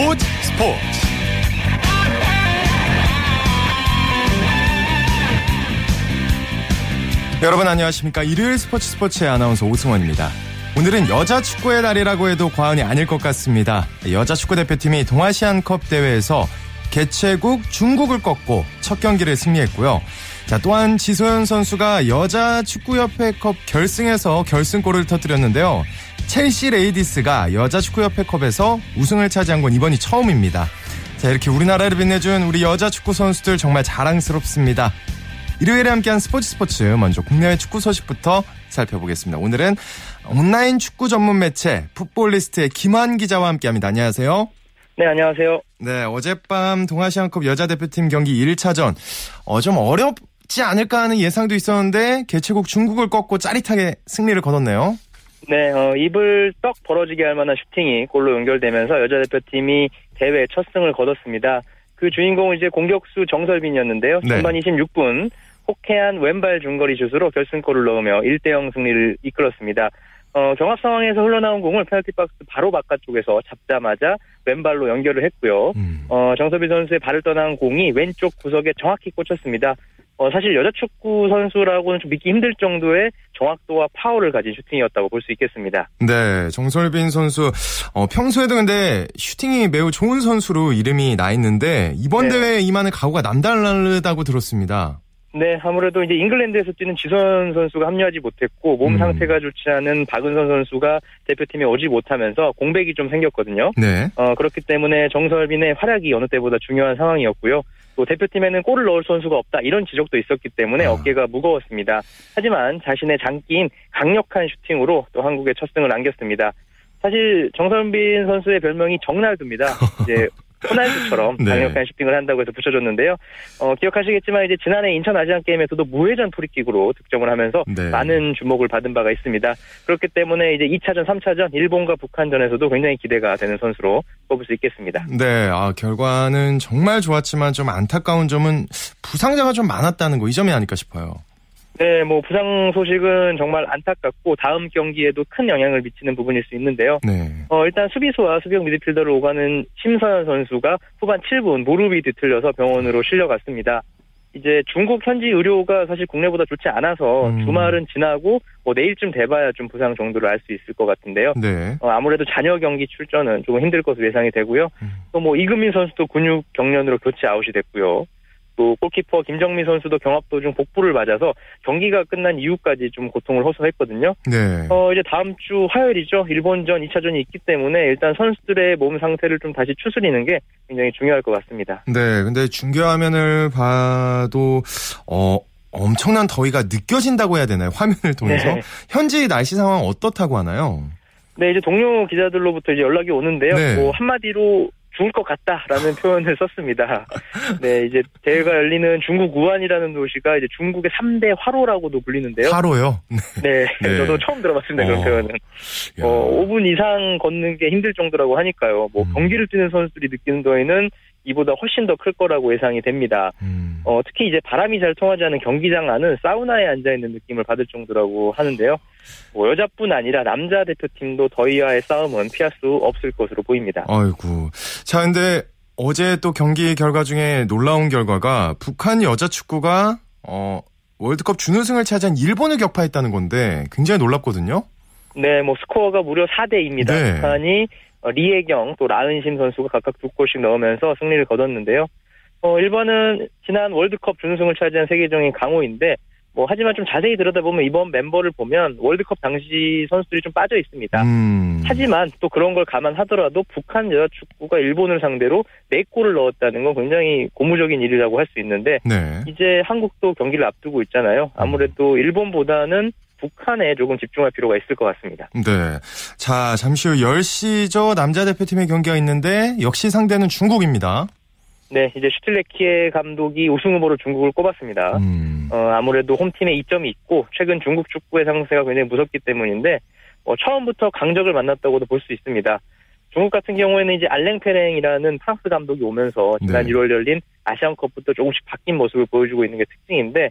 스포츠 스포츠. 여러분 안녕하십니까? 일요일 스포츠 스포츠의 아나운서 오승원입니다. 오늘은 여자 축구의 날이라고 해도 과언이 아닐 것 같습니다. 여자 축구 대표팀이 동아시안컵 대회에서 개최국 중국을 꺾고 첫 경기를 승리했고요. 자, 또한 지소연 선수가 여자 축구협회컵 결승에서 결승골을 터뜨렸는데요. 첼시 레이디스가 여자 축구협회컵에서 우승을 차지한 건 이번이 처음입니다. 자, 이렇게 우리나라를 빛내준 우리 여자 축구 선수들 정말 자랑스럽습니다. 일요일에 함께한 스포츠 스포츠 먼저 국내외 축구 소식부터 살펴보겠습니다. 오늘은 온라인 축구 전문 매체 풋볼리스트의 김환 기자와 함께합니다. 안녕하세요. 네, 안녕하세요. 네, 어젯밤 동아시안컵 여자 대표팀 경기 1차전 어, 좀 어렵 쉽지 않을까 하는 예상도 있었는데 개최국 중국을 꺾고 짜릿하게 승리를 거뒀네요. 네, 어, 입을 떡 벌어지게 할 만한 슈팅이 골로 연결되면서 여자 대표팀이 대회 첫 승을 거뒀습니다. 그 주인공은 이제 공격수 정설빈이었는데요. 네. 전반 26분 호쾌한 왼발 중거리 슛으로 결승골을 넣으며 1대0 승리를 이끌었습니다. 어, 경합 상황에서 흘러나온 공을 페널티 박스 바로 바깥쪽에서 잡자마자 왼발로 연결을 했고요. 음. 어, 정서빈 선수의 발을 떠난 공이 왼쪽 구석에 정확히 꽂혔습니다. 어, 사실 여자 축구 선수라고는 좀 믿기 힘들 정도의 정확도와 파워를 가진 슈팅이었다고 볼 수 있겠습니다. 네, 정설빈 선수 어, 평소에도 근데 슈팅이 매우 좋은 선수로 이름이 나 있는데 이번 네. 대회에 임하는 각오가 남다르다고 들었습니다. 네, 아무래도 이제 잉글랜드에서 뛰는 지선 선수가 합류하지 못했고 몸 음. 상태가 좋지 않은 박은선 선수가 대표팀에 오지 못하면서 공백이 좀 생겼거든요. 네. 어, 그렇기 때문에 정설빈의 활약이 어느 때보다 중요한 상황이었고요. 또 대표팀에는 골을 넣을 선수가 없다 이런 지적도 있었기 때문에 아. 어깨가 무거웠습니다. 하지만 자신의 장기인 강력한 슈팅으로 또 한국의 첫 승을 안겼습니다. 사실 정선빈 선수의 별명이 정날두입니다. 이제 호날두처럼 네. 강력한 슈팅을 한다고 해서 붙여줬는데요. 어, 기억하시겠지만 이제 지난해 인천 아시안 게임에서도 무회전 프리킥으로 득점을 하면서 네. 많은 주목을 받은 바가 있습니다. 그렇기 때문에 이제 2차전, 3차전 일본과 북한전에서도 굉장히 기대가 되는 선수로 꼽을 수 있겠습니다. 네, 아, 결과는 정말 좋았지만 좀 안타까운 점은 부상자가 좀 많았다는 거 이 점이 아닐까 싶어요. 네, 뭐 부상 소식은 정말 안타깝고 다음 경기에도 큰 영향을 미치는 부분일 수 있는데요. 네. 어, 일단 수비수와 수비형 미드필더를 오가는 심서현 선수가 후반 7분 무릎이 뒤틀려서 병원으로 실려갔습니다. 이제 중국 현지 의료가 사실 국내보다 좋지 않아서 음. 주말은 지나고 뭐 내일쯤 돼봐야 좀 부상 정도를 알 수 있을 것 같은데요. 네. 어, 아무래도 자녀 경기 출전은 조금 힘들 것으로 예상이 되고요. 음. 또뭐 이금민 선수도 근육 경련으로 교체 아웃이 됐고요. 또 골키퍼 김정민 선수도 경합 도중 복부를 맞아서 경기가 끝난 이후까지 좀 고통을 호소했거든요. 네. 어 이제 다음 주 화요일이죠. 일본전 2차전이 있기 때문에 일단 선수들의 몸 상태를 좀 다시 추스리는 게 굉장히 중요할 것 같습니다. 네. 근데 중계 화면을 봐도 어 엄청난 더위가 느껴진다고 해야 되나요? 화면을 통해서 네. 현지 날씨 상황 어떻다고 하나요? 네, 이제 동료 기자들로부터 이제 연락이 오는데요. 네. 뭐 한마디로 죽을 것 같다라는 표현을 썼습니다. 네, 이제 대회가 열리는 중국 우한이라는 도시가 이제 중국의 3대 화로라고도 불리는데요. 화로요? 네. 네. 저도 처음 들어봤습니다, 그런 어. 표현은. 어, 5분 이상 걷는 게 힘들 정도라고 하니까요. 뭐, 음. 경기를 뛰는 선수들이 느끼는 더위는 이보다 훨씬 더 클 거라고 예상이 됩니다. 음. 어, 특히 이제 바람이 잘 통하지 않은 경기장 안은 사우나에 앉아 있는 느낌을 받을 정도라고 하는데요. 뭐 여자뿐 아니라 남자 대표팀도 더위와의 싸움은 피할 수 없을 것으로 보입니다. 아이고. 자, 근데 어제 또 경기 결과 중에 놀라운 결과가 북한 여자 축구가 어, 월드컵 준우승을 차지한 일본을 격파했다는 건데 굉장히 놀랍거든요. 네, 뭐 스코어가 무려 4대입니다. 네. 북한이 어, 리혜경 또 라은심 선수가 각각 두 골씩 넣으면서 승리를 거뒀는데요. 어, 일본은 지난 월드컵 준우승을 차지한 세계적인 강호인데 뭐 하지만 좀 자세히 들여다보면 이번 멤버를 보면 월드컵 당시 선수들이 좀 빠져 있습니다. 음. 하지만 또 그런 걸 감안하더라도 북한 여자 축구가 일본을 상대로 4골을 넣었다는 건 굉장히 고무적인 일이라고 할 수 있는데 네. 이제 한국도 경기를 앞두고 있잖아요. 아무래도 일본보다는 북한에 조금 집중할 필요가 있을 것 같습니다. 네. 자, 잠시 후 10시죠. 남자 대표팀의 경기가 있는데 역시 상대는 중국입니다. 네, 이제 슈틸레키의 감독이 우승 후보로 중국을 꼽았습니다. 음. 어, 아무래도 홈팀에 이점이 있고 최근 중국 축구의 상세가 굉장히 무섭기 때문인데 어, 처음부터 강적을 만났다고도 볼 수 있습니다. 중국 같은 경우에는 이제 알랭 페랭이라는 프랑스 감독이 오면서 지난 네. 1월 열린 아시안컵부터 조금씩 바뀐 모습을 보여주고 있는 게 특징인데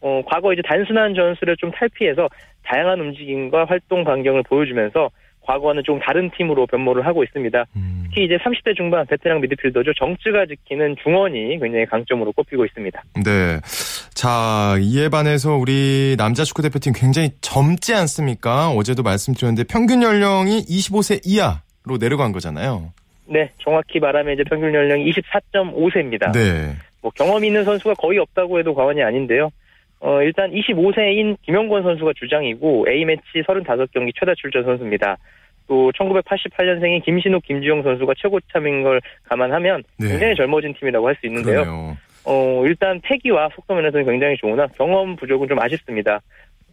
어, 과거 이제 단순한 전술을 좀 탈피해서 다양한 움직임과 활동 반경을 보여주면서 과거와는 좀 다른 팀으로 변모를 하고 있습니다. 음. 특히 이제 30대 중반 베테랑 미드필더죠. 정쯔가 지키는 중원이 굉장히 강점으로 꼽히고 있습니다. 네. 자, 이에 반해서 우리 남자 축구 대표팀 굉장히 젊지 않습니까? 어제도 말씀드렸는데 평균 연령이 25세 이하로 내려간 거잖아요. 네, 정확히 말하면 이제 평균 연령이 24.5세입니다. 네. 뭐 경험 있는 선수가 거의 없다고 해도 과언이 아닌데요. 어, 일단 25세인 김영권 선수가 주장이고 A매치 35경기 최다 출전 선수입니다. 또 1988년생인 김신욱, 김주영 선수가 최고 참인 걸 감안하면 네. 굉장히 젊어진 팀이라고 할 수 있는데요. 그러네요. 어, 일단 패기와 속도 면에서는 굉장히 좋으나 경험 부족은 좀 아쉽습니다.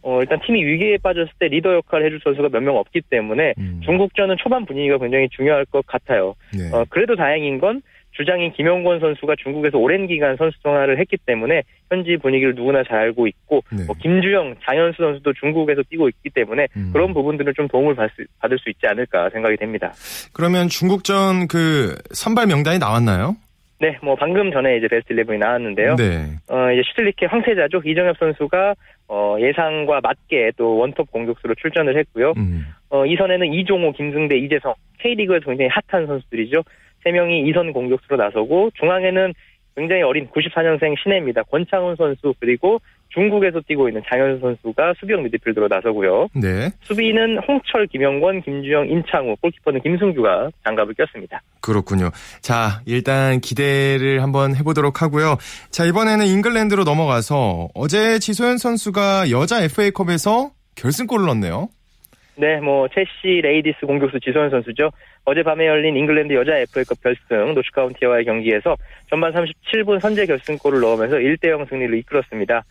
어, 일단 팀이 위기에 빠졌을 때 리더 역할을 해줄 선수가 몇 명 없기 때문에 음. 중국전은 초반 분위기가 굉장히 중요할 것 같아요. 네. 어, 그래도 다행인 건 주장인 김영권 선수가 중국에서 오랜 기간 선수 생활을 했기 때문에 현지 분위기를 누구나 잘 알고 있고 네. 뭐 김주영, 장현수 선수도 중국에서 뛰고 있기 때문에 음. 그런 부분들을 좀 도움을 받을 수, 받을 수 있지 않을까 생각이 됩니다. 그러면 중국전 그 선발 명단이 나왔나요? 네, 뭐 방금 전에 이제 베스트 11이 나왔는데요. 네. 어 이제 슈틸리케 황태자죠 이정엽 선수가 어 예상과 맞게 또 원톱 공격수로 출전을 했고요. 음. 어 이선에는 이종호, 김승대, 이재성 K리그에서 굉장히 핫한 선수들이죠. 세 명이 이선 공격수로 나서고 중앙에는 굉장히 어린 94년생 신혜입니다. 권창훈 선수 그리고 중국에서 뛰고 있는 장현 선수가 수비형 미드필더로 나서고요. 네. 수비는 홍철, 김영권, 김주영, 임창우, 골키퍼는 김승규가 장갑을 꼈습니다. 그렇군요. 자, 일단 기대를 한번 해보도록 하고요. 자, 이번에는 잉글랜드로 넘어가서 어제 지소연 선수가 여자 FA컵에서 결승골을 넣었네요. 네, 뭐 첼시 레이디스 공격수 지소연 선수죠. 어젯밤에 열린 잉글랜드 여자 FA컵 결승 노츠카운티와의 경기에서 전반 37분 선제 결승골을 넣으면서 1대0 승리를 이끌었습니다.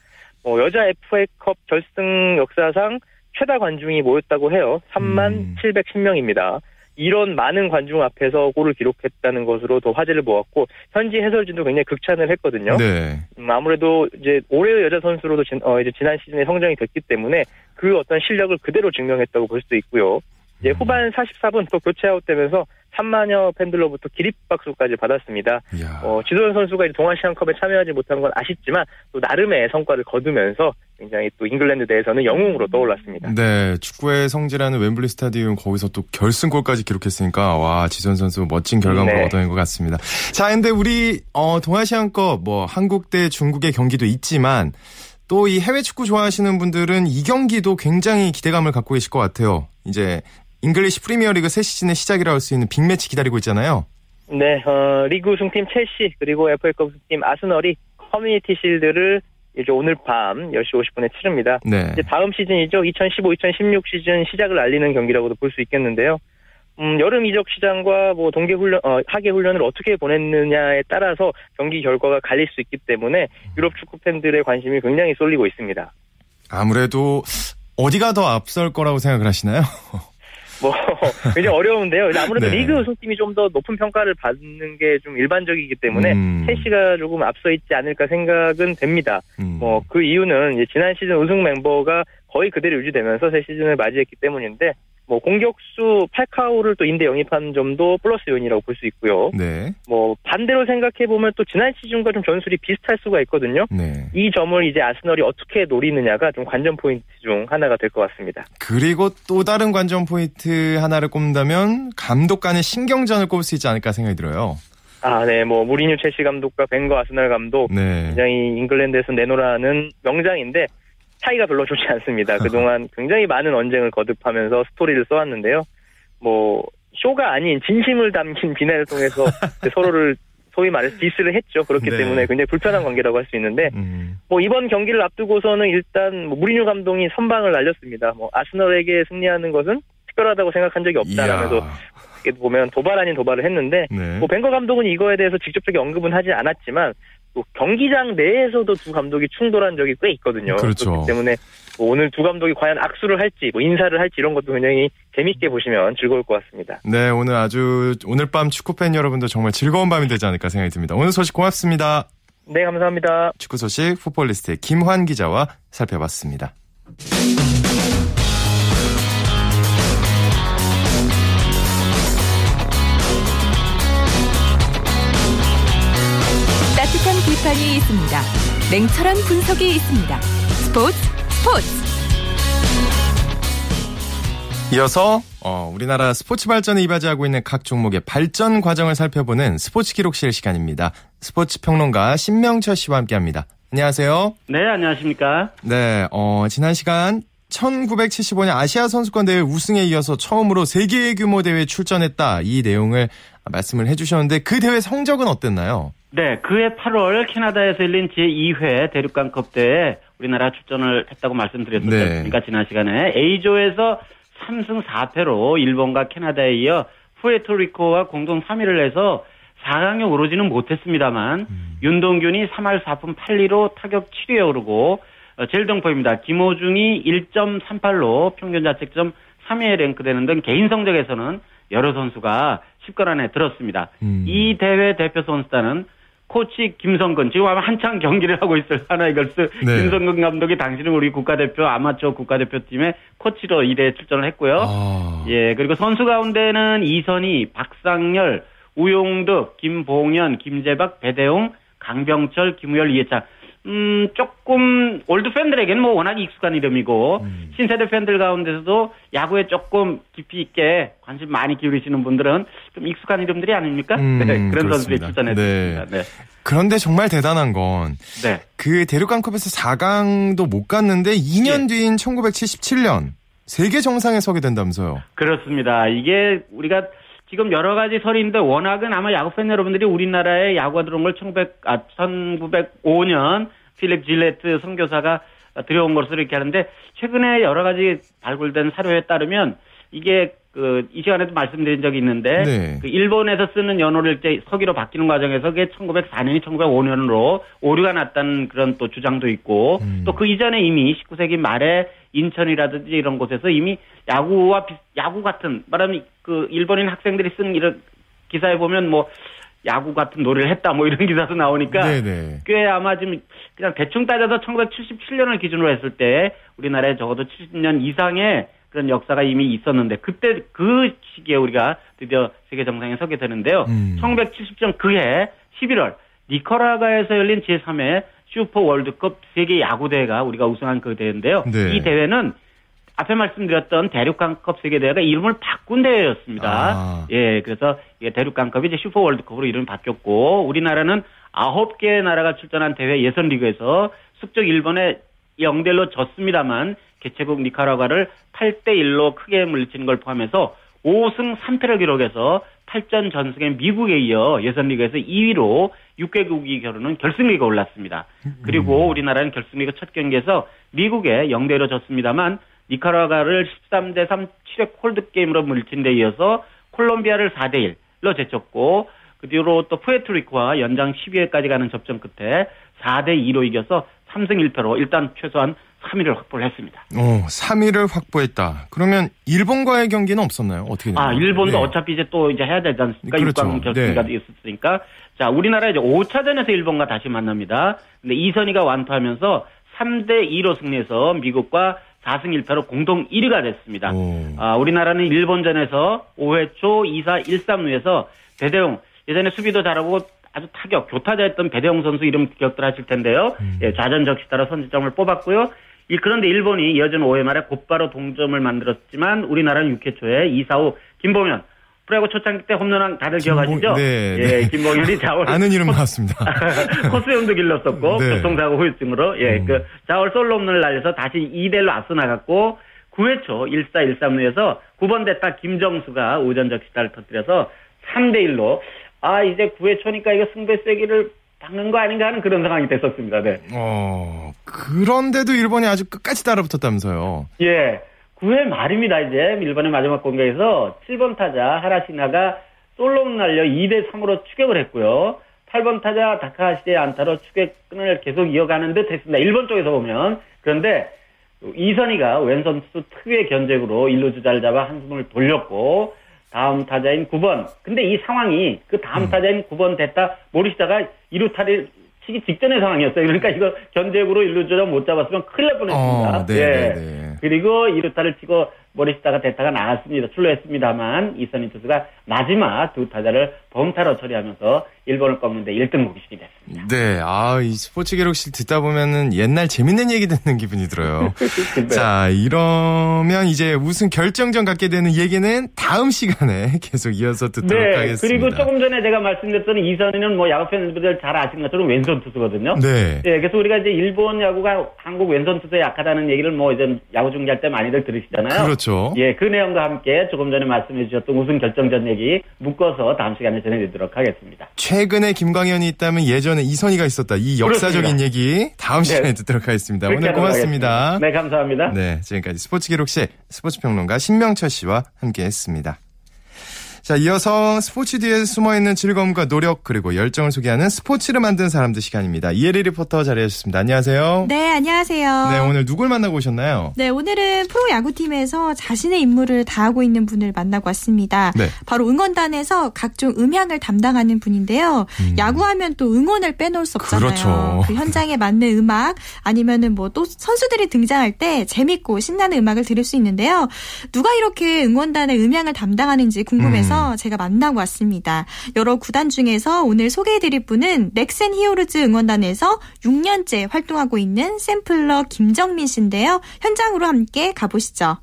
뭐 여자 FA컵 결승 역사상 최다 관중이 모였다고 해요. 3만 음. 710명입니다. 이런 많은 관중 앞에서 골을 기록했다는 것으로 더 화제를 모았고 현지 해설진도 굉장히 극찬을 했거든요. 네. 음, 아무래도 이제 올해의 여자 선수로도 진, 어, 이제 지난 시즌에 선정이 됐기 때문에 그 어떤 실력을 그대로 증명했다고 볼 수도 있고요. 이제 음. 후반 44분 또 교체 아웃되면서 3만여 팬들로부터 기립박수까지 받았습니다. 어, 지도현 선수가 동아시안컵에 참여하지 못한 건 아쉽지만 또 나름의 성과를 거두면서 굉장히 또 잉글랜드 내에서는 영웅으로 떠올랐습니다. 네, 축구의 성지라는 웸블리 스타디움 거기서 또 결승골까지 기록했으니까 와 지도현 선수 멋진 결과물을 네. 얻어낸 것 같습니다. 자, 근데 우리 어, 동아시안컵 뭐 한국 대 중국의 경기도 있지만 또 이 해외 축구 좋아하시는 분들은 이 경기도 굉장히 기대감을 갖고 계실 것 같아요. 이제 잉글리시 프리미어리그 새 시즌의 시작이라 할 수 있는 빅매치 기다리고 있잖아요. 네, 어, 리그 우승팀 첼시 그리고 FA컵 우승팀 아스널이 커뮤니티 실드를 이제 오늘 밤 10시 50분에 치릅니다. 네. 이제 다음 시즌이죠. 2015-2016 시즌 시작을 알리는 경기라고도 볼 수 있겠는데요. 음, 여름 이적 시장과 뭐 동계 훈련, 어, 하계 훈련을 어떻게 보냈느냐에 따라서 경기 결과가 갈릴 수 있기 때문에 유럽 축구 팬들의 관심이 굉장히 쏠리고 있습니다. 아무래도 어디가 더 앞설 거라고 생각을 하시나요? 뭐 굉장히 어려운데요. 아무래도 네. 리그 우승팀이 좀 더 높은 평가를 받는 게 좀 일반적이기 때문에 음. 첼시가 조금 앞서 있지 않을까 생각은 됩니다. 음. 뭐그 이유는 지난 시즌 우승 멤버가 거의 그대로 유지되면서 새 시즌을 맞이했기 때문인데 뭐 공격수 팔카오를 또 임대 영입한 점도 플러스 요인이라고 볼 수 있고요. 네. 뭐 반대로 생각해 보면 또 지난 시즌과 좀 전술이 비슷할 수가 있거든요. 네. 이 점을 이제 아스널이 어떻게 노리느냐가 좀 관전 포인트 중 하나가 될 것 같습니다. 그리고 또 다른 관전 포인트 하나를 꼽는다면 감독 간의 신경전을 꼽을 수 있지 않을까 생각이 들어요. 아, 네, 뭐 무리뉴 첼시 감독과 벵거 아스널 감독 네. 굉장히 잉글랜드에서 내노라는 명장인데 사이가 별로 좋지 않습니다. 그동안 굉장히 많은 언쟁을 거듭하면서 스토리를 써왔는데요. 뭐 쇼가 아닌 진심을 담긴 비난을 통해서 서로를 소위 말해서 디스를 했죠. 그렇기 네. 때문에 굉장히 불편한 관계라고 할 수 있는데 음. 뭐 이번 경기를 앞두고서는 일단 뭐 무리뉴 감독이 선방을 날렸습니다. 뭐 아스널에게 승리하는 것은 특별하다고 생각한 적이 없다라면서 보면 도발 아닌 도발을 했는데 네. 뭐 벵거 감독은 이거에 대해서 직접적인 언급은 하지 않았지만 또 경기장 내에서도 두 감독이 충돌한 적이 꽤 있거든요. 그렇죠. 그렇기 때문에 뭐 오늘 두 감독이 과연 악수를 할지 뭐 인사를 할지 이런 것도 굉장히 재밌게 보시면 즐거울 것 같습니다. 네, 오늘 아주 오늘 밤 축구 팬 여러분들 정말 즐거운 밤이 되지 않을까 생각이 듭니다. 오늘 소식 고맙습니다. 네, 감사합니다. 축구 소식 풋볼리스트의 김환 기자와 살펴봤습니다. 비판이 있습니다. 냉철한 분석이 있습니다. 스포츠 스포츠 이어서 어, 우리나라 스포츠 발전에 이바지하고 있는 각 종목의 발전 과정을 살펴보는 스포츠 기록실 시간입니다. 스포츠 평론가 신명철 씨와 함께합니다. 안녕하세요. 네, 안녕하십니까. 네, 어, 지난 시간 1975년 아시아 선수권 대회 우승에 이어서 처음으로 세계 규모 대회에 출전했다 이 내용을 말씀을 해주셨는데 그 대회 성적은 어땠나요? 네, 그해 8월 캐나다에서 열린 제2회 대륙간컵 대회에 우리나라 출전을 했다고 말씀드렸었죠. 네. 그러니까 지난 시간에 A조에서 3승 4패로 일본과 캐나다에 이어 푸에토리코와 공동 3위를 해서 4강에 오르지는 못했습니다만 음. 윤동균이 3할 4푼 8리로 타격 7위에 오르고 어, 제일 등포입니다. 김호중이 1.38로 평균 자책점 3위에 랭크되는 등 개인 성적에서는 여러 선수가 10권 안에 들었습니다. 음. 이 대회 대표 선수단은 코치 김성근 지금 아마 한창 경기를 하고 있을 한화 이글스 네. 김성근 감독이 당시는 우리 국가대표 아마추어 국가대표팀의 코치로 이 대회 출전을 했고요. 아. 예 그리고 선수 가운데는 이선희, 박상열, 우용득, 김봉현, 김재박, 배대웅, 강병철, 김우열, 이해창 음, 조금 올드 팬들에게는 뭐 워낙 익숙한 이름이고 음. 신세대 팬들 가운데서도 야구에 조금 깊이 있게 관심 많이 기울이시는 분들은 좀 익숙한 이름들이 아닙니까? 음, 네, 그런 선수들이 출전했습니다. 네. 네. 그런데 정말 대단한 건 네. 그 대륙간컵에서 4강도 못 갔는데 2년 예. 뒤인 1977년 세계 정상에 서게 된다면서요? 그렇습니다. 이게 우리가 지금 여러 가지 있는데 워낙은 아마 야구 팬 여러분들이 우리나라에 야구가 들어온 걸 1900, 아, 1905년 필립 질레트 선교사가 들여온 것으로 이렇게 하는데 최근에 여러 가지 발굴된 사료에 따르면 이게 그, 이 시간에도 말씀드린 적이 있는데, 네. 그 일본에서 쓰는 연호를 이제 서기로 바뀌는 과정에서 그게 1904년이 1905년으로 오류가 났다는 그런 또 주장도 있고, 음. 또그 이전에 이미 19세기 말에 인천이라든지 이런 곳에서 이미 야구와 비, 야구 같은, 말하면 그 일본인 학생들이 쓴 이런 기사에 보면 뭐, 야구 같은 노래를 했다 뭐 이런 기사도 나오니까 네네. 네. 꽤 아마 지금 그냥 대충 따져서 1977년을 기준으로 했을 때 우리나라에 적어도 70년 이상의 그런 역사가 이미 있었는데 그때 그 시기에 우리가 드디어 세계 정상에 서게 되는데요. 음. 1970년 그해 11월 니카라과에서 열린 제3회 슈퍼 월드컵 세계 야구 대회가 우리가 우승한 그 대회인데요. 네. 이 대회는 앞에 말씀드렸던 대륙간컵 세계 대회가 이름을 바꾼 대회였습니다. 아. 예, 그래서 대륙간컵이 이제 슈퍼 월드컵으로 이름이 바뀌었고 우리나라는 아홉 개 나라가 출전한 대회 예선 리그에서 숙적 일본에 0대1로 졌습니다만 개최국 니카라과를 8대 1로 크게 물리치는 걸 포함해서 5승 3패를 기록해서 8전 전승의 미국에 이어 예선리그에서 2위로 6개국이 겨루는 결승리그 올랐습니다. 그리고 음. 우리나라는 결승리그 첫 경기에서 미국에 0대1로 졌습니다만 니카라과를 13대 3 7회 콜드 게임으로 물리친 데 이어서 콜롬비아를 4대 1로 제쳤고 그 뒤로 또 푸에트리코와 연장 12회까지 가는 접전 끝에 4대 2로 이겨서 3승 1패로 일단 최소한 3위를 확보를 했습니다. 어, 3위를 확보했다. 그러면 일본과의 경기는 없었나요? 어떻게 되나요? 아, 일본도 네. 어차피 이제 또 이제 해야 되지 않습니까? 그렇죠. 6강 결승까지 네. 있었으니까. 자, 우리나라 이제 5차전에서 일본과 다시 만납니다. 근데 이선희가 완투하면서 3대 2로 승리해서 미국과 4승 1패로 공동 1위가 됐습니다. 오. 아, 우리나라는 일본전에서 5회 초 2사 1-3루에서 배대용 예전에 수비도 잘하고 아주 타격 교타자였던 배대용 선수 이름 기억들 하실 텐데요. 음. 예, 좌전 적시 따라 선취점을 뽑았고요. 이 그런데 일본이 이어진 5회 말에 곧바로 동점을 만들었지만 우리나라는 6회 초에 2사후 김봉현 프로야구 초창기 때 홈런왕 다들 김봉, 기억하시죠? 네, 예, 네. 김봉현이 자월 아는 이름 나왔습니다. 코스형도 길렀었고 네. 교통사고 후유증으로 예, 음. 그 자월 솔로 홈런을 날려서 다시 2대1로 앞서 나갔고 9회 초 1사 1삼루에서 9번 대타 김정수가 오전 적 시타를 터뜨려서 3대 1로 아 이제 9회 초니까 이거 승배 세기를 박는 거 아닌가 하는 그런 상황이 됐었습니다. 네. 어, 그런데도 일본이 아주 끝까지 따라붙었다면서요. 예. 9회 말입니다, 이제. 일본의 마지막 공격에서 7번 타자 하라시나가 솔로 날려 2대 3으로 추격을 했고요. 8번 타자 다카하시의 안타로 추격을 계속 이어가는 듯 했습니다. 일본 쪽에서 보면. 그런데 이선희가 왼손 투수 특유의 견적으로 일루 주자를 잡아 한숨을 돌렸고 다음 타자인 9번. 근데 이 상황이 그 다음 음. 타자인 9번 됐다 모리시다가 2루타를 치기 직전의 상황이었어요. 그러니까 이거 견제구로 1루주자 못 잡았으면 큰일 날 뻔했습니다. 어, 네, 예. 네, 네. 그리고 2루타를 치고 모리시다가 대타가 나왔습니다. 출루했습니다만 이선희 투수가 마지막 두 타자를 범타로 처리하면서 일본을 꺾는데 1등 목이식이 됐습니다. 네, 아, 이 스포츠 기록실 듣다 보면은 옛날 재밌는 얘기 듣는 기분이 들어요. 자, 이러면 이제 우승 결정전 갖게 되는 얘기는 다음 시간에 계속 이어서 듣도록 네, 하겠습니다. 그리고 조금 전에 제가 말씀드렸던 이선희는 뭐 야구 팬분들 잘 아시는 것처럼 왼손 투수거든요. 네. 네. 그래서 우리가 이제 일본 야구가 한국 왼손 투수에 약하다는 얘기를 뭐 이제 야구 중계할 때 많이들 들으시잖아요. 그렇죠. 예, 그 내용과 함께 조금 전에 말씀해 주셨던 우승 결정전 얘기 묶어서 다음 시간에 전해드리도록 하겠습니다. 최근에 김광현이 있다면 예전에 이선희가 있었다. 이 역사적인 그렇습니다. 얘기 다음 시간에 네. 듣도록 하겠습니다. 오늘 고맙습니다. 하겠습니다. 네, 감사합니다. 네, 지금까지 스포츠 기록실 스포츠 평론가 신명철 씨와 함께했습니다. 자, 이어서 스포츠 뒤에 숨어있는 즐거움과 노력 그리고 열정을 소개하는 스포츠를 만든 사람들 시간입니다. 이혜리 리포터 자리해주셨습니다. 안녕하세요. 네, 안녕하세요. 네, 오늘 누굴 만나고 오셨나요? 네, 오늘은 프로야구팀에서 자신의 임무를 다하고 있는 분을 만나고 왔습니다. 네. 바로 응원단에서 각종 음향을 담당하는 분인데요. 음. 야구하면 또 응원을 빼놓을 수 없잖아요. 그렇죠. 그 현장에 맞는 음악 아니면은 뭐 또 선수들이 등장할 때 재밌고 신나는 음악을 들을 수 있는데요. 누가 이렇게 응원단의 음향을 담당하는지 궁금해서 음. 중에서 제가 만나고 왔습니다. 여러 구단 중에서 오늘 소개해드릴 분은 넥센 히어로즈 응원단에서 6년째 활동하고 있는 샘플러 김정민 씨인데요. 현장으로 함께 가보시죠.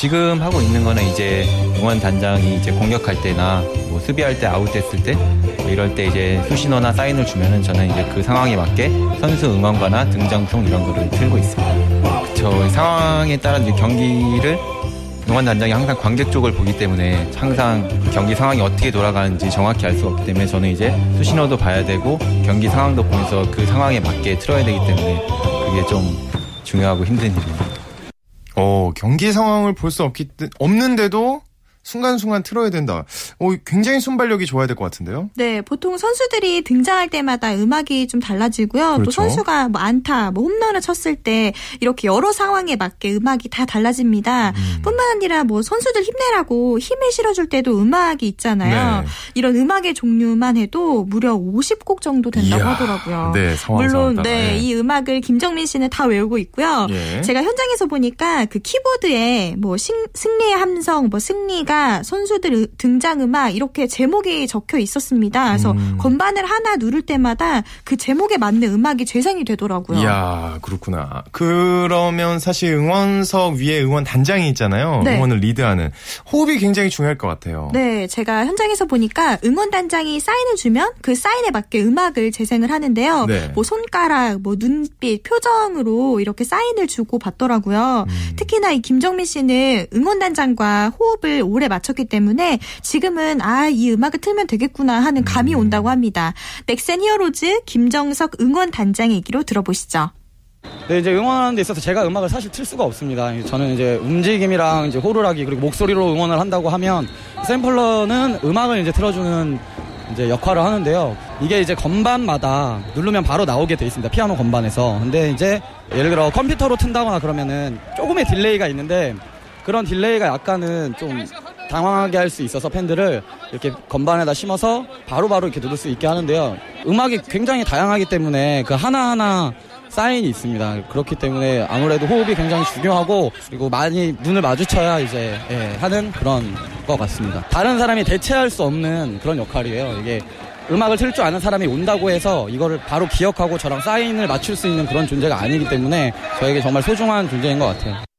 지금 하고 있는 거는 이제 응원 단장이 이제 공격할 때나 뭐 수비할 때 아웃됐을 때 뭐 이럴 때 이제 수신호나 사인을 주면은 저는 이제 그 상황에 맞게 선수 응원가나 등장송 이런 거를 틀고 있습니다. 그쵸 상황에 따라 이제 경기를 응원 단장이 항상 관객 쪽을 보기 때문에 항상 경기 상황이 어떻게 돌아가는지 정확히 알 수 없기 때문에 저는 이제 수신호도 봐야 되고 경기 상황도 보면서 그 상황에 맞게 틀어야 되기 때문에 그게 좀 중요하고 힘든 일입니다. 어, 경기 상황을 볼 수 없기 없는데도 순간순간 틀어야 된다. 어, 굉장히 순발력이 좋아야 될 것 같은데요? 네, 보통 선수들이 등장할 때마다 음악이 좀 달라지고요. 그렇죠. 또 선수가 뭐 안타, 뭐 홈런을 쳤을 때 이렇게 여러 상황에 맞게 음악이 다 달라집니다. 음. 뿐만 아니라 뭐 선수들 힘내라고 힘을 실어줄 때도 음악이 있잖아요. 네. 이런 음악의 종류만 해도 무려 50곡 정도 된다고 이야, 하더라고요. 네, 상황, 물론 상황 네, 이 음악을 김정민 씨는 다 외우고 있고요. 예. 제가 현장에서 보니까 그 키보드에 뭐 신, 승리의 함성, 뭐 승리가 선수들 등장 음악 이렇게 제목이 적혀 있었습니다. 그래서 음. 건반을 하나 누를 때마다 그 제목에 맞는 음악이 재생이 되더라고요. 이야, 그렇구나. 그러면 사실 응원석 위에 응원 단장이 있잖아요. 네. 응원을 리드하는 호흡이 굉장히 중요할 것 같아요. 네, 제가 현장에서 보니까 응원 단장이 사인을 주면 그 사인에 맞게 음악을 재생을 하는데요. 네. 뭐 손가락, 뭐 눈빛, 표정으로 이렇게 사인을 주고 받더라고요. 음. 특히나 이 김정민 씨는 응원 단장과 호흡을 오래 맞췄기 때문에 지금은 아, 이 음악을 틀면 되겠구나 하는 감이 음. 온다고 합니다. 넥센 히어로즈 김정석 응원 단장 얘기로 들어보시죠. 네, 이제 응원하는 데 있어서 제가 음악을 사실 틀 수가 없습니다. 저는 이제 움직임이랑 이제 호루라기 그리고 목소리로 응원을 한다고 하면 sampler는 음악을 이제 틀어주는 이제 역할을 하는데요. 이게 이제 건반마다 누르면 바로 나오게 돼 있습니다. 피아노 건반에서. 근데 이제 예를 들어 컴퓨터로 튼다거나 그러면은 조금의 delay가 있는데 그런 delay가 약간은 좀 당황하게 할 수 있어서 팬들을 이렇게 건반에다 심어서 바로바로 바로 이렇게 누를 수 있게 하는데요. 음악이 굉장히 다양하기 때문에 그 하나하나 사인이 있습니다. 그렇기 때문에 아무래도 호흡이 굉장히 중요하고 그리고 많이 눈을 마주쳐야 이제 예, 하는 그런 것 같습니다. 다른 사람이 대체할 수 없는 그런 역할이에요. 이게 음악을 틀 줄 아는 사람이 온다고 해서 이거를 바로 기억하고 저랑 사인을 맞출 수 있는 그런 존재가 아니기 때문에 저에게 정말 소중한 존재인 것 같아요.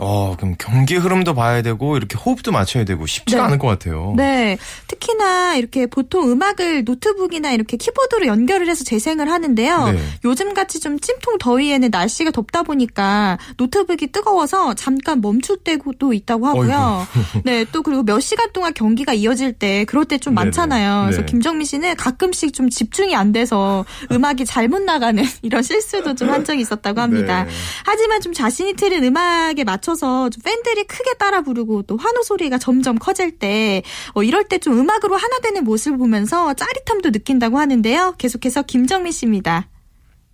어, 그럼 경기 흐름도 봐야 되고 이렇게 호흡도 맞춰야 되고 쉽지가 네. 않을 것 같아요. 네. 특히나 이렇게 보통 음악을 노트북이나 이렇게 키보드로 연결을 해서 재생을 하는데요. 네. 요즘 같이 좀 찜통 더위에는 날씨가 덥다 보니까 노트북이 뜨거워서 잠깐 멈출 때도 있다고 하고요. 네. 또 그리고 몇 시간 동안 경기가 이어질 때 그럴 때 좀 많잖아요. 그래서 네. 김정민 씨는 가끔씩 좀 집중이 안 돼서 음악이 잘못 나가는 이런 실수도 좀 한 적이 있었다고 합니다. 네. 하지만 좀 자신이 틀은 음악에 맞춰 맞춰서 좀 팬들이 크게 따라 부르고 또 환호 소리가 점점 커질 때 어, 이럴 때 좀 음악으로 하나 되는 모습을 보면서 짜릿함도 느낀다고 하는데요. 계속해서 김정민 씨입니다.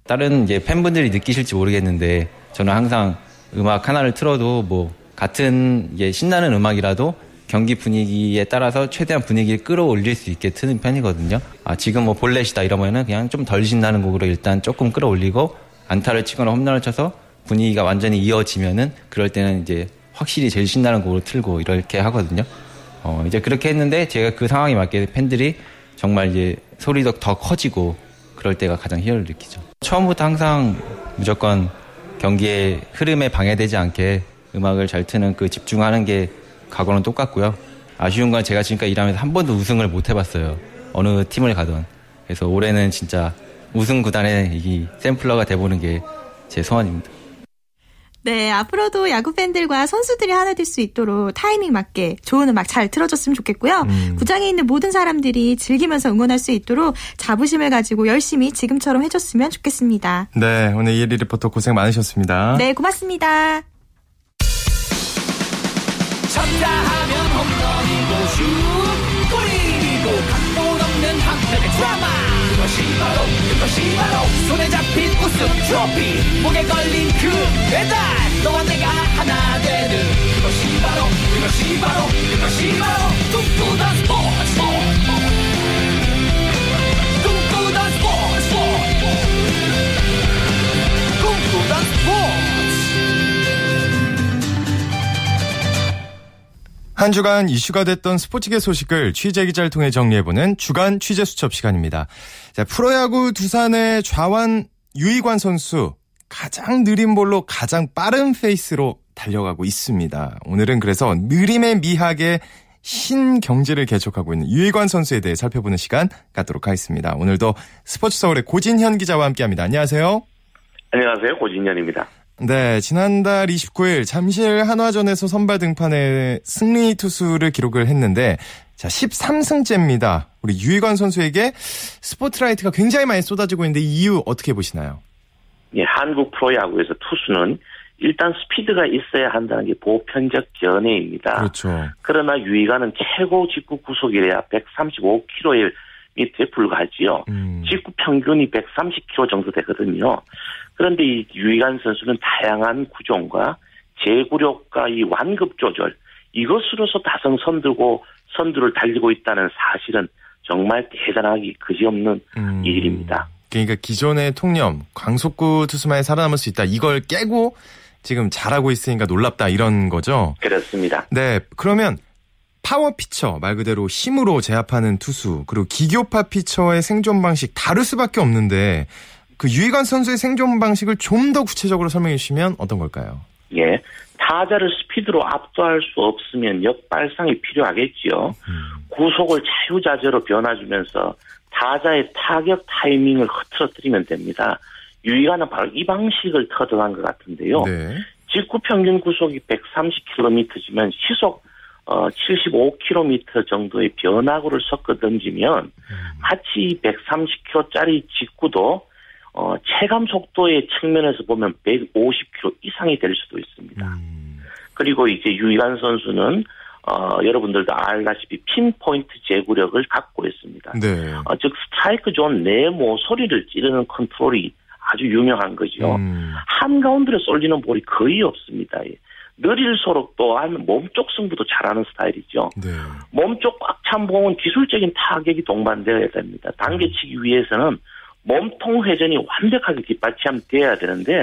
다른 이제 팬분들이 느끼실지 모르겠는데 저는 항상 음악 하나를 틀어도 뭐 같은 이게 신나는 음악이라도 경기 분위기에 따라서 최대한 분위기를 끌어올릴 수 있게 트는 편이거든요. 아, 지금 뭐 볼넷이다 이러면은 그냥 좀 덜 신나는 곡으로 일단 조금 끌어올리고 안타를 치거나 홈런을 쳐서 분위기가 완전히 이어지면은 그럴 때는 이제 확실히 제일 신나는 곡을 틀고 이렇게 하거든요. 어, 이제 그렇게 했는데 제가 그 상황에 맞게 팬들이 정말 이제 소리도 더 커지고 그럴 때가 가장 희열을 느끼죠. 처음부터 항상 무조건 경기의 흐름에 방해되지 않게 음악을 잘 트는 그 집중하는 게 각오는 똑같고요. 아쉬운 건 제가 지금까지 일하면서 한 번도 우승을 못 해봤어요. 어느 팀을 가던. 그래서 올해는 진짜 우승 구단의 이 샘플러가 돼보는 게 제 소원입니다. 네, 앞으로도 야구 팬들과 선수들이 하나 될 수 있도록 타이밍 맞게 좋은 음악 잘 틀어줬으면 좋겠고요. 음. 구장에 있는 모든 사람들이 즐기면서 응원할 수 있도록 자부심을 가지고 열심히 지금처럼 해줬으면 좋겠습니다. 네, 오늘 이혜리 리포터 고생 많으셨습니다. 네, 고맙습니다. 쳤다 하면 홈런이고 슛 드라마 그것이 바로 그것이 바로 손에 잡힌 우승 트로피 목에 걸린 그 배달 너와 내가 하나 되는 그것이 바로 그것이 바로 그것이 바로 꿈꾸던 스포츠 꿈꾸 한 주간 이슈가 됐던 스포츠계 소식을 취재 기자를 통해 정리해보는 주간 취재 수첩 시간입니다. 자, 프로야구 두산의 좌완 유이관 선수 가장 느린 볼로 가장 빠른 페이스로 달려가고 있습니다. 오늘은 그래서 느림의 미학의 신경제를 개척하고 있는 유이관 선수에 대해 살펴보는 시간 갖도록 하겠습니다. 오늘도 스포츠 서울의 고진현 기자와 함께합니다. 안녕하세요. 안녕하세요. 고진현입니다. 네, 지난달 29일 잠실 한화전에서 선발 등판에 승리 투수를 기록을 했는데 자, 13승째입니다. 우리 유희관 선수에게 스포트라이트가 굉장히 많이 쏟아지고 있는데 이유 어떻게 보시나요? 예, 한국 프로야구에서 투수는 일단 스피드가 있어야 한다는 게 보편적 견해입니다. 그렇죠. 그러나 유희관은 최고 직구 구속이래야 135km에 밑에 불과하지요. 음. 직구 평균이 130km 정도 되거든요. 그런데 이 유희관 선수는 다양한 구종과 제구력과 이 완급 조절 이것으로서 다성 선들고 선두를 달리고 있다는 사실은 정말 대단하기 그지없는 음. 일입니다. 그러니까 기존의 통념, 광속구 투수만이 살아남을 수 있다. 이걸 깨고 지금 잘하고 있으니까 놀랍다 이런 거죠. 그렇습니다. 네, 그러면 파워 피처 말 그대로 힘으로 제압하는 투수 그리고 기교파 피처의 생존 방식 다를 수밖에 없는데 그 유희관 선수의 생존 방식을 좀 더 구체적으로 설명해 주시면 어떤 걸까요? 예. 타자를 스피드로 압도할 수 없으면 역발상이 필요하겠지요. 음. 구속을 자유자재로 변화주면서 타자의 타격 타이밍을 흐트러뜨리면 됩니다. 유희관은 바로 이 방식을 터득한 것 같은데요. 네. 직구 평균 구속이 130km지만 시속 어, 75km 정도의 변화구를 섞어 던지면 음. 마치 130km짜리 직구도 어, 체감 속도의 측면에서 보면 150km 이상이 될 수도 있습니다. 음. 그리고 이제 유희관 선수는 어, 여러분들도 알다시피 핀포인트 제구력을 갖고 있습니다. 네. 어, 즉 스트라이크 존 네 모서리를 찌르는 컨트롤이 아주 유명한 거죠. 음. 한가운데로 쏠리는 볼이 거의 없습니다. 느릴수록 또한 몸쪽 승부도 잘하는 스타일이죠. 네. 몸쪽 꽉 찬 공은 기술적인 타격이 동반되어야 됩니다. 당겨치기 위해서는 몸통 회전이 완벽하게 뒷받침돼야 되는데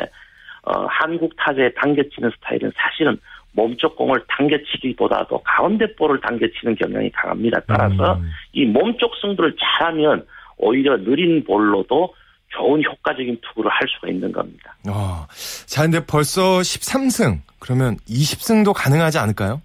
어, 한국 타자의 당겨치는 스타일은 사실은 몸쪽 공을 당겨치기보다도 가운데 볼을 당겨치는 경향이 강합니다. 따라서 음. 이 몸쪽 승부를 잘하면 오히려 느린 볼로도 좋은 효과적인 투구를 할 수가 있는 겁니다. 아, 자, 근데 벌써 13승, 그러면 20승도 가능하지 않을까요?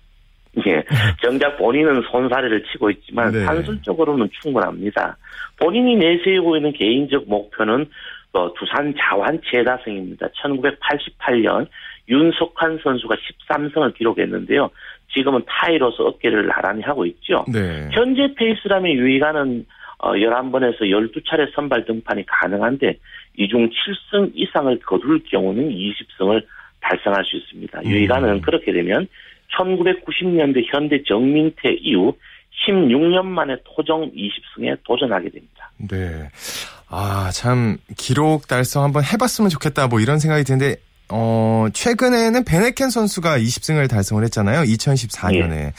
예. 정작 본인은 손사래를 치고 있지만 네. 산술적으로는 충분합니다. 본인이 내세우고 있는 개인적 목표는 어, 두산 자완 최다승입니다. 1988년 윤석환 선수가 13승을 기록했는데요. 지금은 타이로서 어깨를 나란히 하고 있죠. 네. 현재 페이스라면 유희가는 어, 11번에서 12차례 선발 등판이 가능한데 이중 7승 이상을 거둘 경우는 20승을 달성할 수 있습니다. 음. 유희가는 그렇게 되면 1990년대 현대 정민태 이후 16년 만에 토종 20승에 도전하게 됩니다. 네. 아, 참, 기록 달성 한번 해봤으면 좋겠다, 뭐 이런 생각이 드는데, 어, 최근에는 베네켄 선수가 20승을 달성을 했잖아요. 2014년에. 예,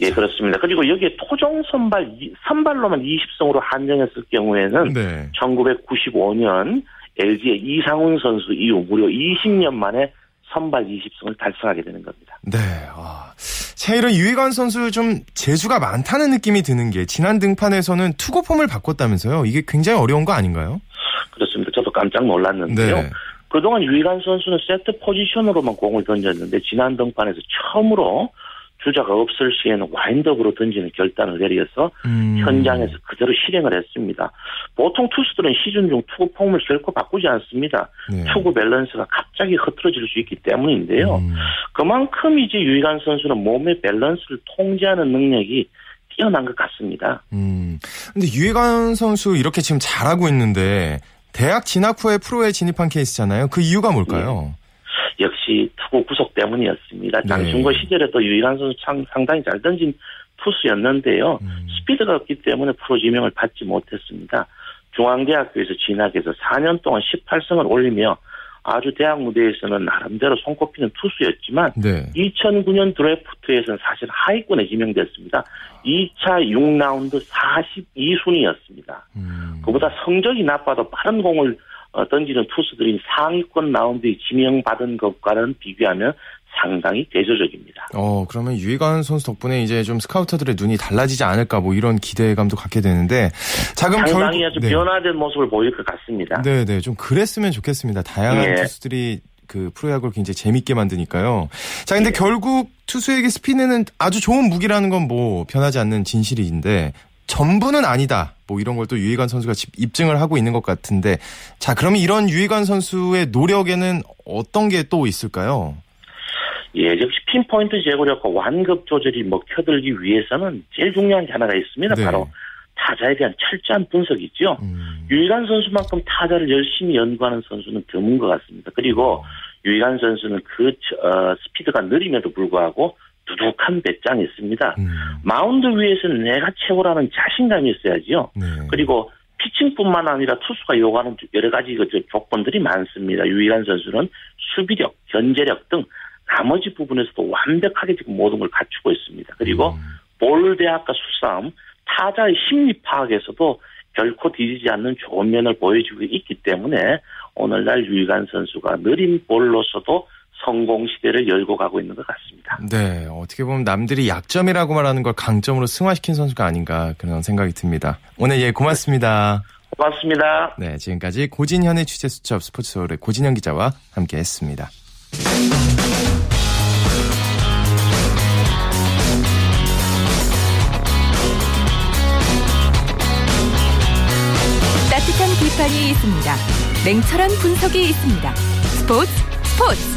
예 그렇습니다. 그리고 여기에 토종 선발, 선발로만 20승으로 한정했을 경우에는 네. 1995년 LG의 이상훈 선수 이후 무려 20년 만에 선발 20승을 달성하게 되는 겁니다. 네. 아. 자, 이런 유희관 선수 좀 재주가 많다는 느낌이 드는 게 지난 등판에서는 투구 폼을 바꿨다면서요. 이게 굉장히 어려운 거 아닌가요? 그렇습니다. 저도 깜짝 놀랐는데요. 네. 그동안 유희관 선수는 세트 포지션으로만 공을 던졌는데 지난 등판에서 처음으로 주자가 없을 시에는 와인드업으로 던지는 결단을 내려서 음. 현장에서 그대로 실행을 했습니다. 보통 투수들은 시즌 중 투구 폼을 결코 바꾸지 않습니다. 네. 투구 밸런스가 갑자기 흐트러질 수 있기 때문인데요. 음. 그만큼 이제 유희관 선수는 몸의 밸런스를 통제하는 능력이 뛰어난 것 같습니다. 음. 근데 유희관 선수 이렇게 지금 잘하고 있는데 대학 진학 후에 프로에 진입한 케이스잖아요. 그 이유가 뭘까요? 네. 역시 투구 구속 때문이었습니다. 네. 장충고 시절에도 유희관 선수 상당히 잘 던진 투수였는데요. 음. 스피드가 없기 때문에 프로 지명을 받지 못했습니다. 중앙대학교에서 진학해서 4년 동안 18승을 올리며 아주 대학 무대에서는 나름대로 손꼽히는 투수였지만 네. 2009년 드래프트에서는 사실 하위권에 지명됐습니다. 2차 6라운드 42순위였습니다. 음. 그보다 성적이 나빠도 빠른 공을 어, 던지는 투수들이 상위권 라운드에 지명받은 것과는 비교하면 상당히 대조적입니다. 어, 그러면 유희관 선수 덕분에 이제 좀 스카우터들의 눈이 달라지지 않을까 뭐 이런 기대감도 갖게 되는데 자 그럼 상당히 결국, 아주 네. 변화된 모습을 보일 것 같습니다. 네, 네. 좀 그랬으면 좋겠습니다. 다양한 네. 투수들이 그 프로야구를 굉장히 재밌게 만드니까요. 자, 근데 네. 결국 투수에게 스피드는 아주 좋은 무기라는 건 뭐 변하지 않는 진실인데 전부는 아니다. 뭐 이런 걸 또 유희관 선수가 입증을 하고 있는 것 같은데 자 그러면 이런 유희관 선수의 노력에는 어떤 게 또 있을까요? 예, 역시 핀포인트 제거력과 완급 조절이 먹혀들기 위해서는 제일 중요한 게 하나가 있습니다. 네. 바로 타자에 대한 철저한 분석이죠. 음. 유희관 선수만큼 타자를 열심히 연구하는 선수는 드문 것 같습니다. 그리고 음. 유희관 선수는 그 어, 스피드가 느림에도 불구하고 두둑한 배짱이 있습니다. 음. 마운드 위에서는 내가 최고라는 자신감이 있어야지요. 네. 그리고 피칭뿐만 아니라 투수가 요구하는 여러 가지 그 조건들이 많습니다. 유희관 선수는 수비력, 견제력 등 나머지 부분에서도 완벽하게 지금 모든 걸 갖추고 있습니다. 그리고 음. 볼 대학과 수싸움, 타자의 심리 파악에서도 결코 뒤지지 않는 좋은 면을 보여주고 있기 때문에 오늘날 유희관 선수가 느린 볼로서도 성공 시대를 열고 가고 있는 것 같습니다. 네, 어떻게 보면 남들이 약점이라고 말하는 걸 강점으로 승화시킨 선수가 아닌가 그런 생각이 듭니다. 오늘 예 고맙습니다. 고맙습니다. 네, 지금까지 고진현의 취재 수첩 스포츠 서울의 고진현 기자와 함께했습니다. 따뜻한 비판이 있습니다. 냉철한 분석이 있습니다. 스포츠 스포츠.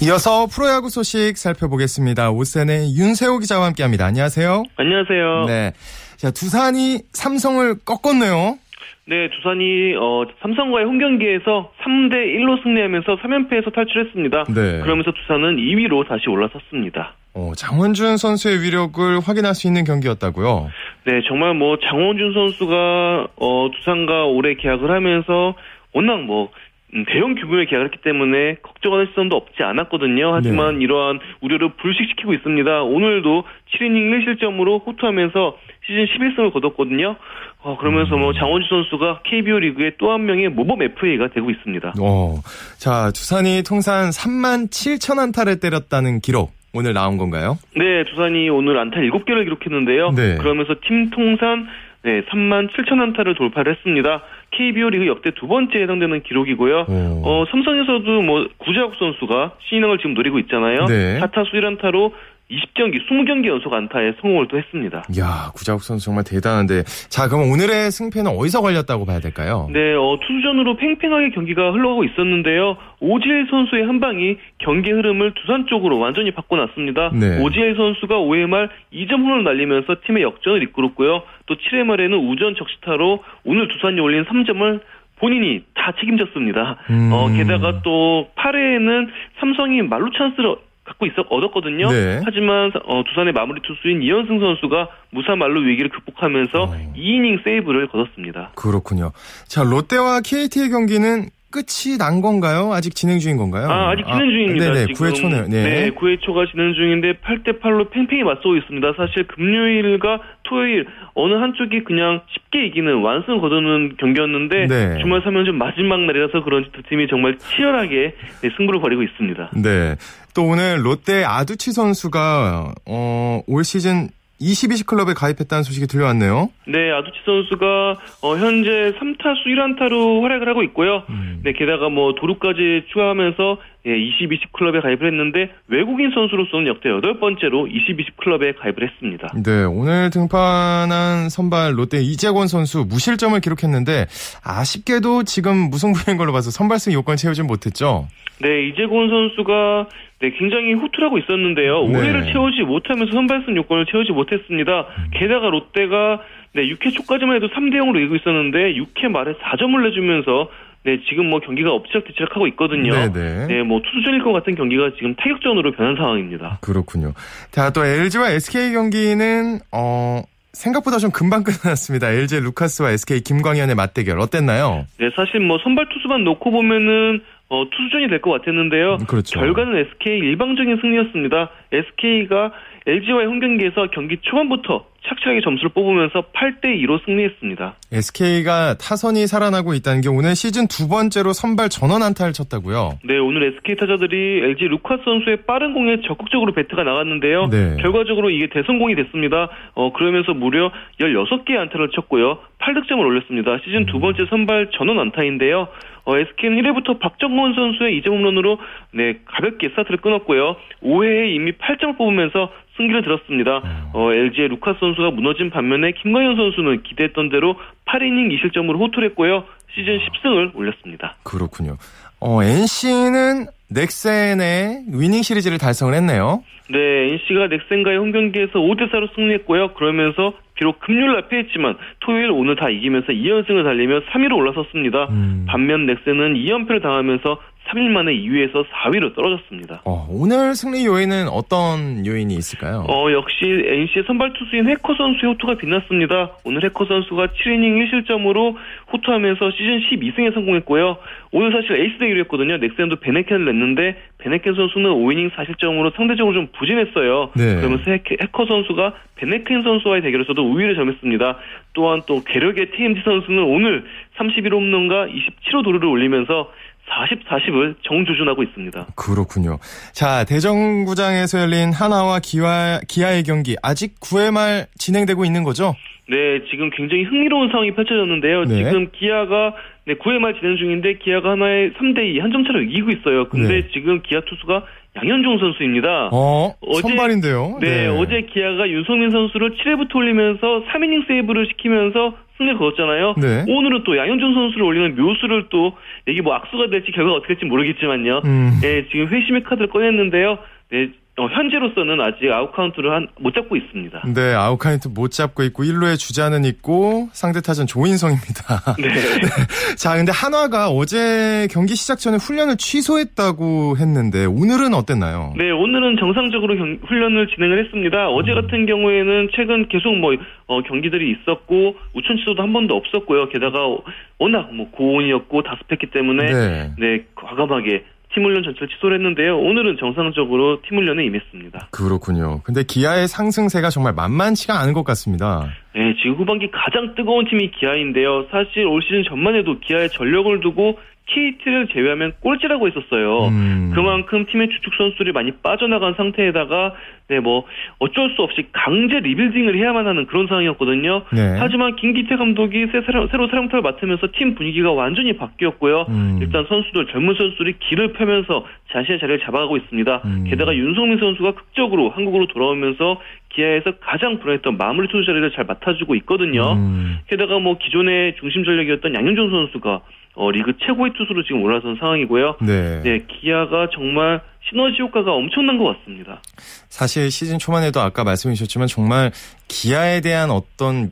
이어서 프로야구 소식 살펴보겠습니다. 오센의 윤세호 기자와 함께합니다. 안녕하세요. 안녕하세요. 네, 자 두산이 삼성을 꺾었네요. 네, 두산이 어, 삼성과의 홈 경기에서 3대 1로 승리하면서 3연패에서 탈출했습니다. 네. 그러면서 두산은 2위로 다시 올라섰습니다. 어, 장원준 선수의 위력을 확인할 수 있는 경기였다고요? 네, 정말 뭐 장원준 선수가 어, 두산과 올해 계약을 하면서 워낙 뭐 음, 대형 규모의 계약을 했기 때문에 걱정하는 시선도 없지 않았거든요. 하지만 네. 이러한 우려를 불식시키고 있습니다. 오늘도 7이닝 1실점으로 호투하면서 시즌 11승을 거뒀거든요. 어, 그러면서 뭐 음. 장원주 선수가 KBO 리그의 또 한 명의 모범 FA가 되고 있습니다. 어, 자, 두산이 통산 3만 7천 안타를 때렸다는 기록. 오늘 나온 건가요? 네, 두산이 오늘 안타 7개를 기록했는데요. 네. 그러면서 팀 통산 네, 3만 7천 안타를 돌파를 했습니다. KBO 리그 역대 두 번째 해당되는 기록이고요. 오. 어, 삼성에서도 뭐 구자욱 선수가 신인왕을 지금 노리고 있잖아요. 네. 4타수 1안타로 20경기, 20경기 연속 안타에 성공을 또 했습니다. 야 구자욱 선수 정말 대단한데. 자, 그럼 오늘의 승패는 어디서 걸렸다고 봐야 될까요? 네, 어, 투수전으로 팽팽하게 경기가 흘러가고 있었는데요. 오지일 선수의 한 방이 경기 흐름을 두산 쪽으로 완전히 바꿔놨습니다. 네. 오지일 선수가 5회 말 2점 홈을 날리면서 팀의 역전을 이끌었고요. 또 7회 말에는 우전 적시타로 오늘 두산이 올린 3점을 본인이 다 책임졌습니다. 음. 어, 게다가 또 8회에는 삼성이 말루 찬스를 갖고 있어 얻었거든요. 네. 하지만 어, 두산의 마무리 투수인 이현승 선수가 무사 말로 위기를 극복하면서 어. 2이닝 세이브를 거뒀습니다. 그렇군요. 자 롯데와 KT의 경기는 끝이 난 건가요? 아직 진행 중인 건가요? 아, 아직 진행 중입니다. 아, 네네, 9회 초네요. 네. 네, 9회 초가 진행 중인데 8대 8로 팽팽히 맞서고 있습니다. 사실 금요일과 토요일 어느 한쪽이 그냥 쉽게 이기는 완승 거두는 경기였는데 네. 주말 3연전 마지막 날이라서 그런지 두 팀이 정말 치열하게 네, 승부를 벌이고 있습니다. 네. 또 오늘 롯데 아두치 선수가 어, 올 시즌 22시 클럽에 가입했다는 소식이 들려왔네요. 네, 아두치 선수가 어, 현재 3타수 1안타로 활약을 하고 있고요. 음. 네, 게다가 뭐 도루까지 추가하면서 예, 22시 클럽에 가입을 했는데 외국인 선수로서는 역대 여덟 번째로 22시 클럽에 가입을 했습니다. 네, 오늘 등판한 선발 롯데 이재권 선수 무실점을 기록했는데 아쉽게도 지금 무승부인 걸로 봐서 선발승 요건 채우진 못했죠. 네, 이재권 선수가 네, 굉장히 후퇴하고 있었는데요. 네. 올해를 채우지 못하면서 선발승 요건을 채우지 못했습니다. 게다가 롯데가 네, 6회 초까지만 해도 3대 0으로 이기고 있었는데 6회 말에 4점을 내주면서 네, 지금 뭐 경기가 엎치락뒤치락하고 있거든요. 네네. 네. 네, 뭐 투수전일 것 같은 경기가 지금 타격전으로 변한 상황입니다. 그렇군요. 자, 또 LG와 SK 경기는 어 생각보다 좀 금방 끝났습니다. LG 루카스와 SK 김광현의 맞대결 어땠나요? 네, 사실 뭐 선발 투수만 놓고 보면은 어, 투수전이 될 것 같았는데요. 음, 그렇죠. 결과는 SK 일방적인 승리였습니다. SK가 LG와의 홈 경기에서 경기 초반부터 착실하게 점수를 뽑으면서 8대 2로 승리했습니다. SK가 타선이 살아나고 있다는 게 오늘 시즌 두 번째로 선발 전원 안타를 쳤다고요? 네, 오늘 SK 타자들이 LG 루카스 선수의 빠른 공에 적극적으로 배트가 나갔는데요. 네. 결과적으로 이게 대성공이 됐습니다. 어, 그러면서 무려 16개의 안타를 쳤고요. 8득점을 올렸습니다. 시즌 두 음. 번째 선발 전원 안타인데요. 어, SK는 1회부터 박정원 선수의 2점 홈런으로 네, 가볍게 스타트를 끊었고요. 5회에 이미 8점을 뽑으면서 승기를 들었습니다. 음. 어, LG의 루카스 선수 가 무너진 반면에 김광현 선수는 기대했던 대로 8이닝 2실점으로 호투를 했고요. 시즌 10승을 올렸습니다. 그렇군요. 어, NC는 넥센의 위닝 시리즈를 달성을 했네요. 네, NC가 넥센과의 홈 경기에서 5대 4로 승리했고요. 그러면서 비록 금요일 날 패했지만 토요일 오늘 다 이기면서 2연승을 달리며 3위로 올라섰습니다. 음. 반면 넥센은 2연패를 당하면서 3일 만에 2위에서 4위로 떨어졌습니다. 어, 오늘 승리 요인은 어떤 요인이 있을까요? 어, 역시 NC의 선발 투수인 해커 선수의 호투가 빛났습니다. 오늘 해커 선수가 7이닝 1실점으로 호투하면서 시즌 12승에 성공했고요. 오늘 사실 에이스 대기로 했거든요. 넥센도 베네켄을 냈는데 베네켄 선수는 5이닝 4실점으로 상대적으로 좀 부진했어요. 네. 그러면서 해커 선수가 베네켄 선수와의 대결에서도 우위를 점했습니다. 또한 또 괴력의 TMG 선수는 오늘 31호 홈런과 27호 도루를 올리면서 40, 40을 정조준하고 있습니다. 그렇군요. 자, 대전구장에서 열린 하나와 기아, 기아의 경기 아직 9회 말 진행되고 있는 거죠? 네, 지금 굉장히 흥미로운 상황이 펼쳐졌는데요. 네. 지금 기아가 네, 9회 말 진행 중인데 기아가 하나의 3대2 한 점 차로 이기고 있어요. 근데 네. 지금 기아 투수가 양현종 선수입니다. 어, 어제, 선발인데요. 네, 네, 어제 기아가 윤석민 선수를 7회부터 올리면서 3이닝 세이브를 시키면서 승리를 거뒀잖아요. 네. 오늘은 또 양현종 선수를 올리는 묘수를 또 이게 뭐 악수가 될지 결과가 어떻게 될지 모르겠지만요. 음. 네, 지금 회심의 카드를 꺼냈는데요. 네, 어, 현재로서는 아직 아웃카운트를 한, 못 잡고 있습니다. 네, 아웃카운트 못 잡고 있고 1루에 주자는 있고 상대 타자는 조인성입니다. 네. 네. 자, 근데 한화가 어제 경기 시작 전에 훈련을 취소했다고 했는데 오늘은 어땠나요? 네, 오늘은 정상적으로 경, 훈련을 진행을 했습니다. 어제 음. 같은 경우에는 최근 계속 뭐 어, 경기들이 있었고 우천 취소도 한 번도 없었고요. 게다가 워낙 뭐 고온이었고 다습했기 때문에 네, 네 과감하게 팀 훈련 전체를 취소를 했는데요. 오늘은 정상적으로 팀 훈련에 임했습니다. 그렇군요. 근데 기아의 상승세가 정말 만만치가 않은 것 같습니다. 네, 지금 후반기 가장 뜨거운 팀이 기아인데요. 사실 올 시즌 전만 해도 기아의 전력을 두고 KT를 제외하면 꼴찌라고 했었어요. 음. 그만큼 팀의 주축 선수들이 많이 빠져나간 상태에다가 네 뭐 어쩔 수 없이 강제 리빌딩을 해야만 하는 그런 상황이었거든요. 네. 하지만 김기태 감독이 새, 새로 사령탑을 맡으면서 팀 분위기가 완전히 바뀌었고요. 음. 일단 선수들 젊은 선수들이 길을 펴면서 자신의 자리를 잡아가고 있습니다. 음. 게다가 윤성민 선수가 극적으로 한국으로 돌아오면서 기아에서 가장 불안했던 마무리 투수 자리를 잘 맡아주고 있거든요. 음. 게다가 뭐 기존의 중심 전력이었던 양현종 선수가 어, 리그 최고의 투수로 지금 올라선 상황이고요. 네. 네, 기아가 정말 시너지 효과가 엄청난 것 같습니다. 사실 시즌 초만 해도 아까 말씀해 주셨지만 정말 기아에 대한 어떤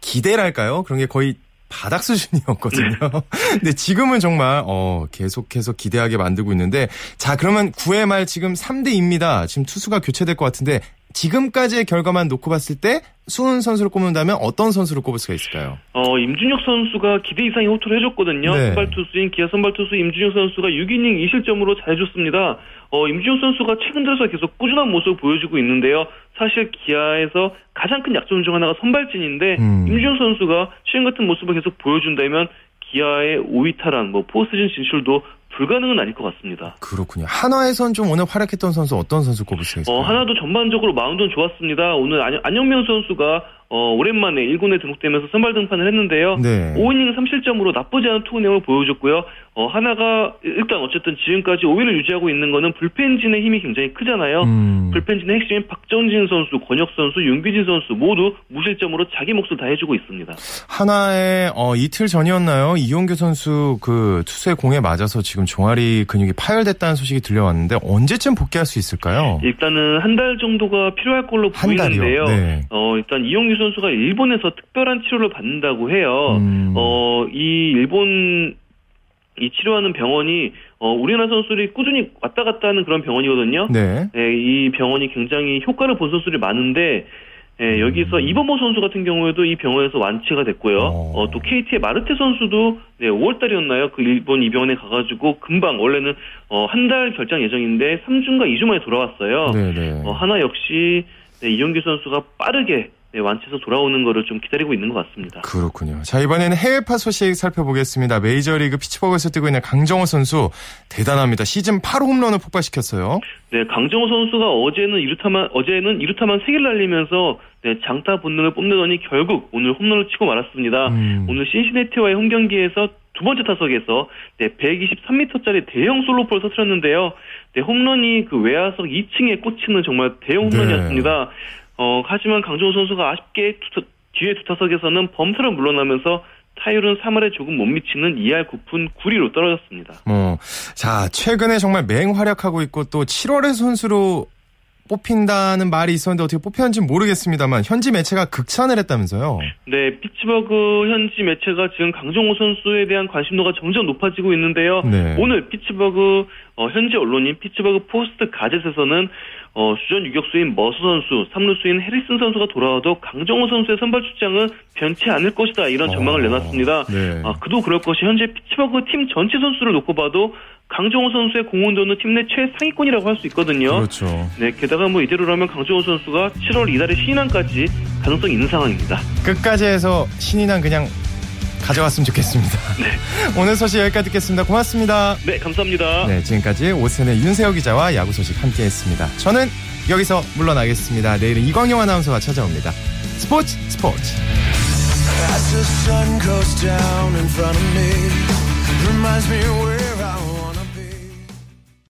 기대랄까요? 그런 게 거의 바닥 수준이었거든요. 근데 지금은 정말 어, 계속해서 기대하게 만들고 있는데 자 그러면 9회 말 지금 3대 2입니다. 지금 투수가 교체될 것 같은데 지금까지의 결과만 놓고 봤을 때 수훈 선수를 꼽는다면 어떤 선수를 꼽을 수가 있을까요? 어, 임준혁 선수가 기대 이상의 호투를 해줬거든요. 네. 선발 투수인 기아 선발 투수 임준혁 선수가 6이닝 2실점으로 잘해줬습니다. 어, 임준혁 선수가 최근 들어서 계속 꾸준한 모습을 보여주고 있는데요. 사실 기아에서 가장 큰 약점 중 하나가 선발진인데 음. 임준혁 선수가 최근 같은 모습을 계속 보여준다면 기아의 5위 탈환, 뭐 포스트진 진출도 불가능은 아닐 것 같습니다. 그렇군요. 한화에선 좀 오늘 활약했던 선수 어떤 선수 있을까요? 어, 하나도 전반적으로 마운드는 좋았습니다. 오늘 안, 안영명 선수가 어, 오랜만에 1군에 등록되면서 선발 등판을 했는데요. 네. 5이닝 3실점으로 나쁘지 않은 투구 내용을 보여줬고요. 어, 하나가 일단 어쨌든 지금까지 5위를 유지하고 있는 거는 불펜진의 힘이 굉장히 크잖아요. 음. 불펜진의 핵심인 박정진 선수, 권혁 선수, 윤기진 선수 모두 무실점으로 자기 몫을 다 해주고 있습니다. 하나의 어, 이틀 전이었나요? 이용규 선수 그 투수의 공에 맞아서 지금 종아리 근육이 파열됐다는 소식이 들려왔는데 언제쯤 복귀할 수 있을까요? 일단은 한 달 정도가 필요할 걸로 보이는데요. 네. 어, 일단 이용규 선수가 일본에서 특별한 치료를 받는다고 해요. 음. 어, 이 일본 이 치료하는 병원이 어, 우리나라 선수들이 꾸준히 왔다 갔다 하는 그런 병원이거든요. 네. 네. 이 병원이 굉장히 효과를 본 선수들이 많은데 예, 여기서 음. 이범호 선수 같은 경우에도 이 병원에서 완치가 됐고요. 어. 어, 또 KT의 마르테 선수도 네, 5월달이었나요? 그 일본 이 병원에 가가지고 금방 원래는 어, 한 달 결장 예정인데 3주인가 2주 만에 돌아왔어요. 네네. 네. 어, 하나 역시 네, 이용규 선수가 빠르게 네, 완치해서 돌아오는 거를 좀 기다리고 있는 것 같습니다. 그렇군요. 자, 이번에는 해외파 소식 살펴보겠습니다. 메이저리그 피치버그에서 뛰고 있는 강정호 선수 대단합니다. 시즌 8호 홈런을 폭발시켰어요. 네, 강정호 선수가 어제는 이루타만 어제는 이루타만 3개를 날리면서 네, 장타 본능을 뽐내더니 결국 오늘 홈런을 치고 말았습니다. 음. 오늘 신시내티와의 홈 경기에서 두 번째 타석에서 네, 123m짜리 대형 솔로폴을 터뜨렸는데요. 네, 홈런이 그 외야석 2층에 꽂히는 정말 대형 홈런이었습니다. 네. 어, 하지만 강정호 선수가 아쉽게 두, 뒤에 두 타석에서는 범사를 물러나면서 타율은 3할에 조금 못 미치는 2할 9푼 9리로 떨어졌습니다. 어, 자, 최근에 정말 맹활약하고 있고 또 7월의 선수로 뽑힌다는 말이 있었는데 어떻게 뽑혔는지 모르겠습니다만 현지 매체가 극찬을 했다면서요? 네, 피츠버그 현지 매체가 지금 강정호 선수에 대한 관심도가 점점 높아지고 있는데요. 네. 오늘 피츠버그 어, 현지 언론인 피츠버그 포스트 가젯에서는 어, 주전 유격수인 머서 선수, 3루수인 해리슨 선수가 돌아와도 강정호 선수의 선발 출장은 변치 않을 것이다 이런 전망을 어, 내놨습니다. 네. 아, 그도 그럴 것이 현재 피츠버그 팀 전체 선수를 놓고 봐도 강정호 선수의 공헌도는 팀 내 최상위권이라고 할 수 있거든요. 그렇죠. 네, 게다가 뭐 이대로라면 강정호 선수가 7월 이달의 신인왕까지 가능성이 있는 상황입니다. 끝까지 해서 신인왕 그냥 가져갔으면 좋겠습니다. 네. 오늘 소식 여기까지 듣겠습니다. 고맙습니다. 네, 감사합니다. 네, 지금까지 오세의 윤세호 기자와 야구 소식 함께 했습니다. 저는 여기서 물러나겠습니다. 내일은 이광용 아나운서가 찾아옵니다. 스포츠 스포츠. As the sun goes down in front of me, reminds me where I was.